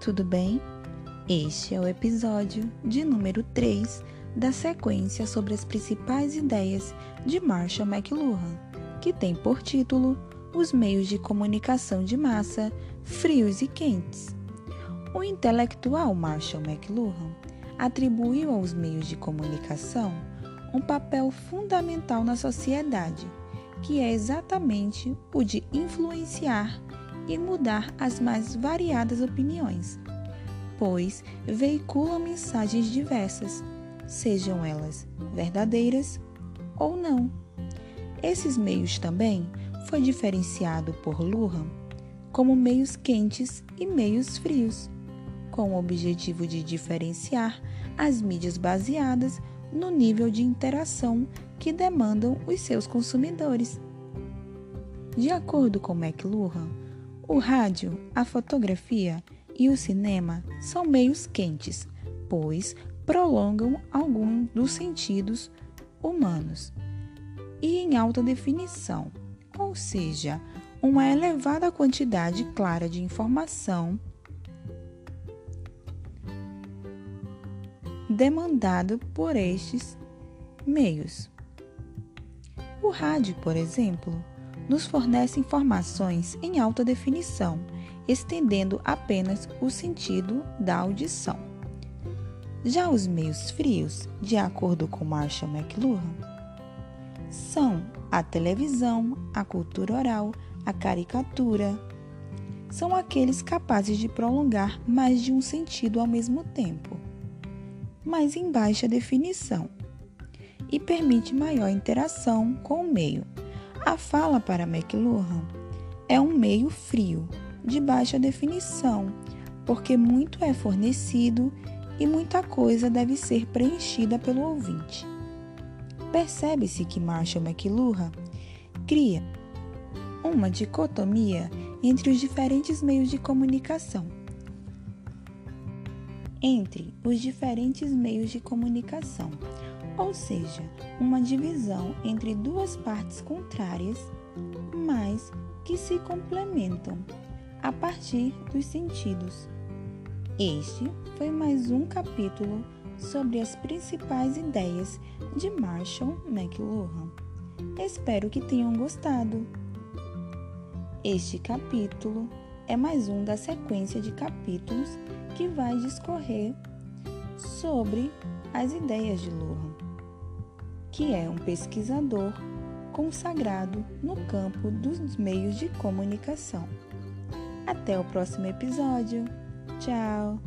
tudo bem? Este é o episódio de número 3 da sequência sobre as principais ideias de Marshall McLuhan, que tem por título Os meios de comunicação de massa, frios e quentes. O intelectual Marshall McLuhan atribuiu aos meios de comunicação um papel fundamental na sociedade, que é exatamente o de influenciar e mudar as mais variadas opiniões, pois veiculam mensagens diversas, sejam elas verdadeiras ou não. Esses meios também foi diferenciado por Luhmann como meios quentes e meios frios, com o objetivo de diferenciar as mídias baseadas no nível de interação que demandam os seus consumidores. De acordo com McLuhan, o rádio, a fotografia e o cinema são meios quentes, pois prolongam algum dos sentidos humanos e em alta definição, ou seja, uma elevada quantidade clara de informação demandado por estes meios. O rádio, por exemplo, nos fornece informações em alta definição, estendendo apenas o sentido da audição. Já os meios frios, de acordo com Marshall McLuhan, são a televisão, a cultura oral, a caricatura. São aqueles capazes de prolongar mais de um sentido ao mesmo tempo mas em baixa definição, e permite maior interação com o meio. A fala para McLuhan é um meio frio, de baixa definição, porque muito é fornecido e muita coisa deve ser preenchida pelo ouvinte. Percebe-se que Marshall McLuhan cria uma dicotomia entre os diferentes meios de comunicação entre os diferentes meios de comunicação, ou seja, uma divisão entre duas partes contrárias, mas que se complementam a partir dos sentidos. Este foi mais um capítulo sobre as principais ideias de Marshall McLuhan. Espero que tenham gostado. Este capítulo é mais um da sequência de capítulos que vai discorrer sobre as ideias de Lohan, que é um pesquisador consagrado no campo dos meios de comunicação. Até o próximo episódio. Tchau!